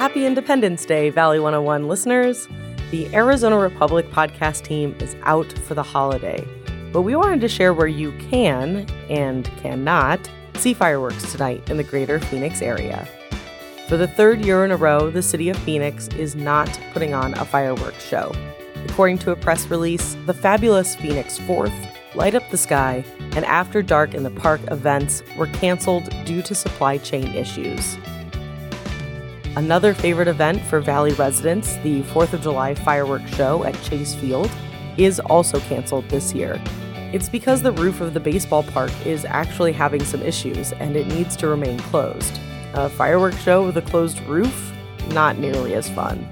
Happy Independence Day, Valley 101 listeners. The Arizona Republic podcast team is out for the holiday, but we wanted to share where you can and cannot see fireworks tonight in the greater Phoenix area. For the third year in a row, the city of Phoenix is not putting on a fireworks show. According to a press release, the fabulous Phoenix 4th, Light Up the Sky, and After Dark in the Park events were canceled due to supply chain issues. Another favorite event for Valley residents, the 4th of July fireworks show at Chase Field, is also canceled this year. It's because the roof of the baseball park is actually having some issues and it needs to remain closed. A fireworks show with a closed roof? Not nearly as fun.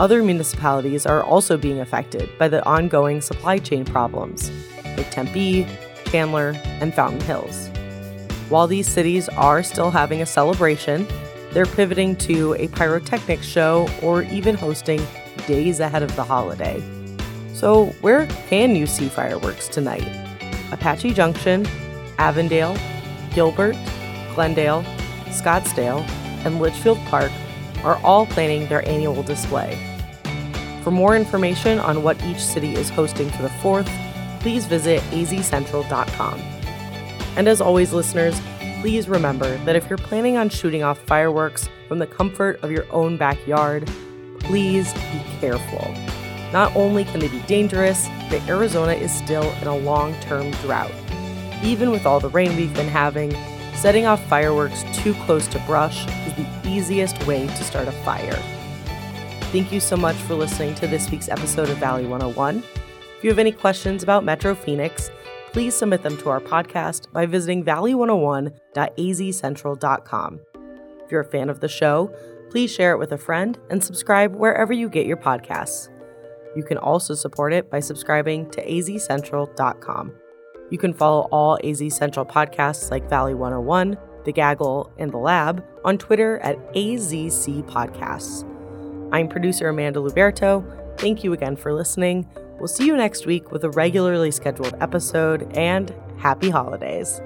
Other municipalities are also being affected by the ongoing supply chain problems, like Tempe, Chandler, and Fountain Hills. While these cities are still having a celebration, they're pivoting to a pyrotechnics show or even hosting days ahead of the holiday. So, where can you see fireworks tonight? Apache Junction, Avondale, Gilbert, Glendale, Scottsdale, and Litchfield Park are all planning their annual display. For more information on what each city is hosting for the 4th, please visit azcentral.com. And as always, listeners, please remember that if you're planning on shooting off fireworks from the comfort of your own backyard, please be careful. Not only can they be dangerous, but Arizona is still in a long term drought. Even with all the rain we've been having, setting off fireworks too close to brush is the easiest way to start a fire. Thank you so much for listening to this week's episode of Valley 101. If you have any questions about Metro Phoenix, please submit them to our podcast by visiting valley101.azcentral.com. If you're a fan of the show, please share it with a friend and subscribe wherever you get your podcasts. You can also support it by subscribing to azcentral.com. You can follow all AZ Central podcasts like Valley 101, The Gaggle, and The Lab on Twitter at AZC Podcasts. I'm producer Amanda Luberto. Thank you again for listening. We'll see you next week with a regularly scheduled episode and happy holidays.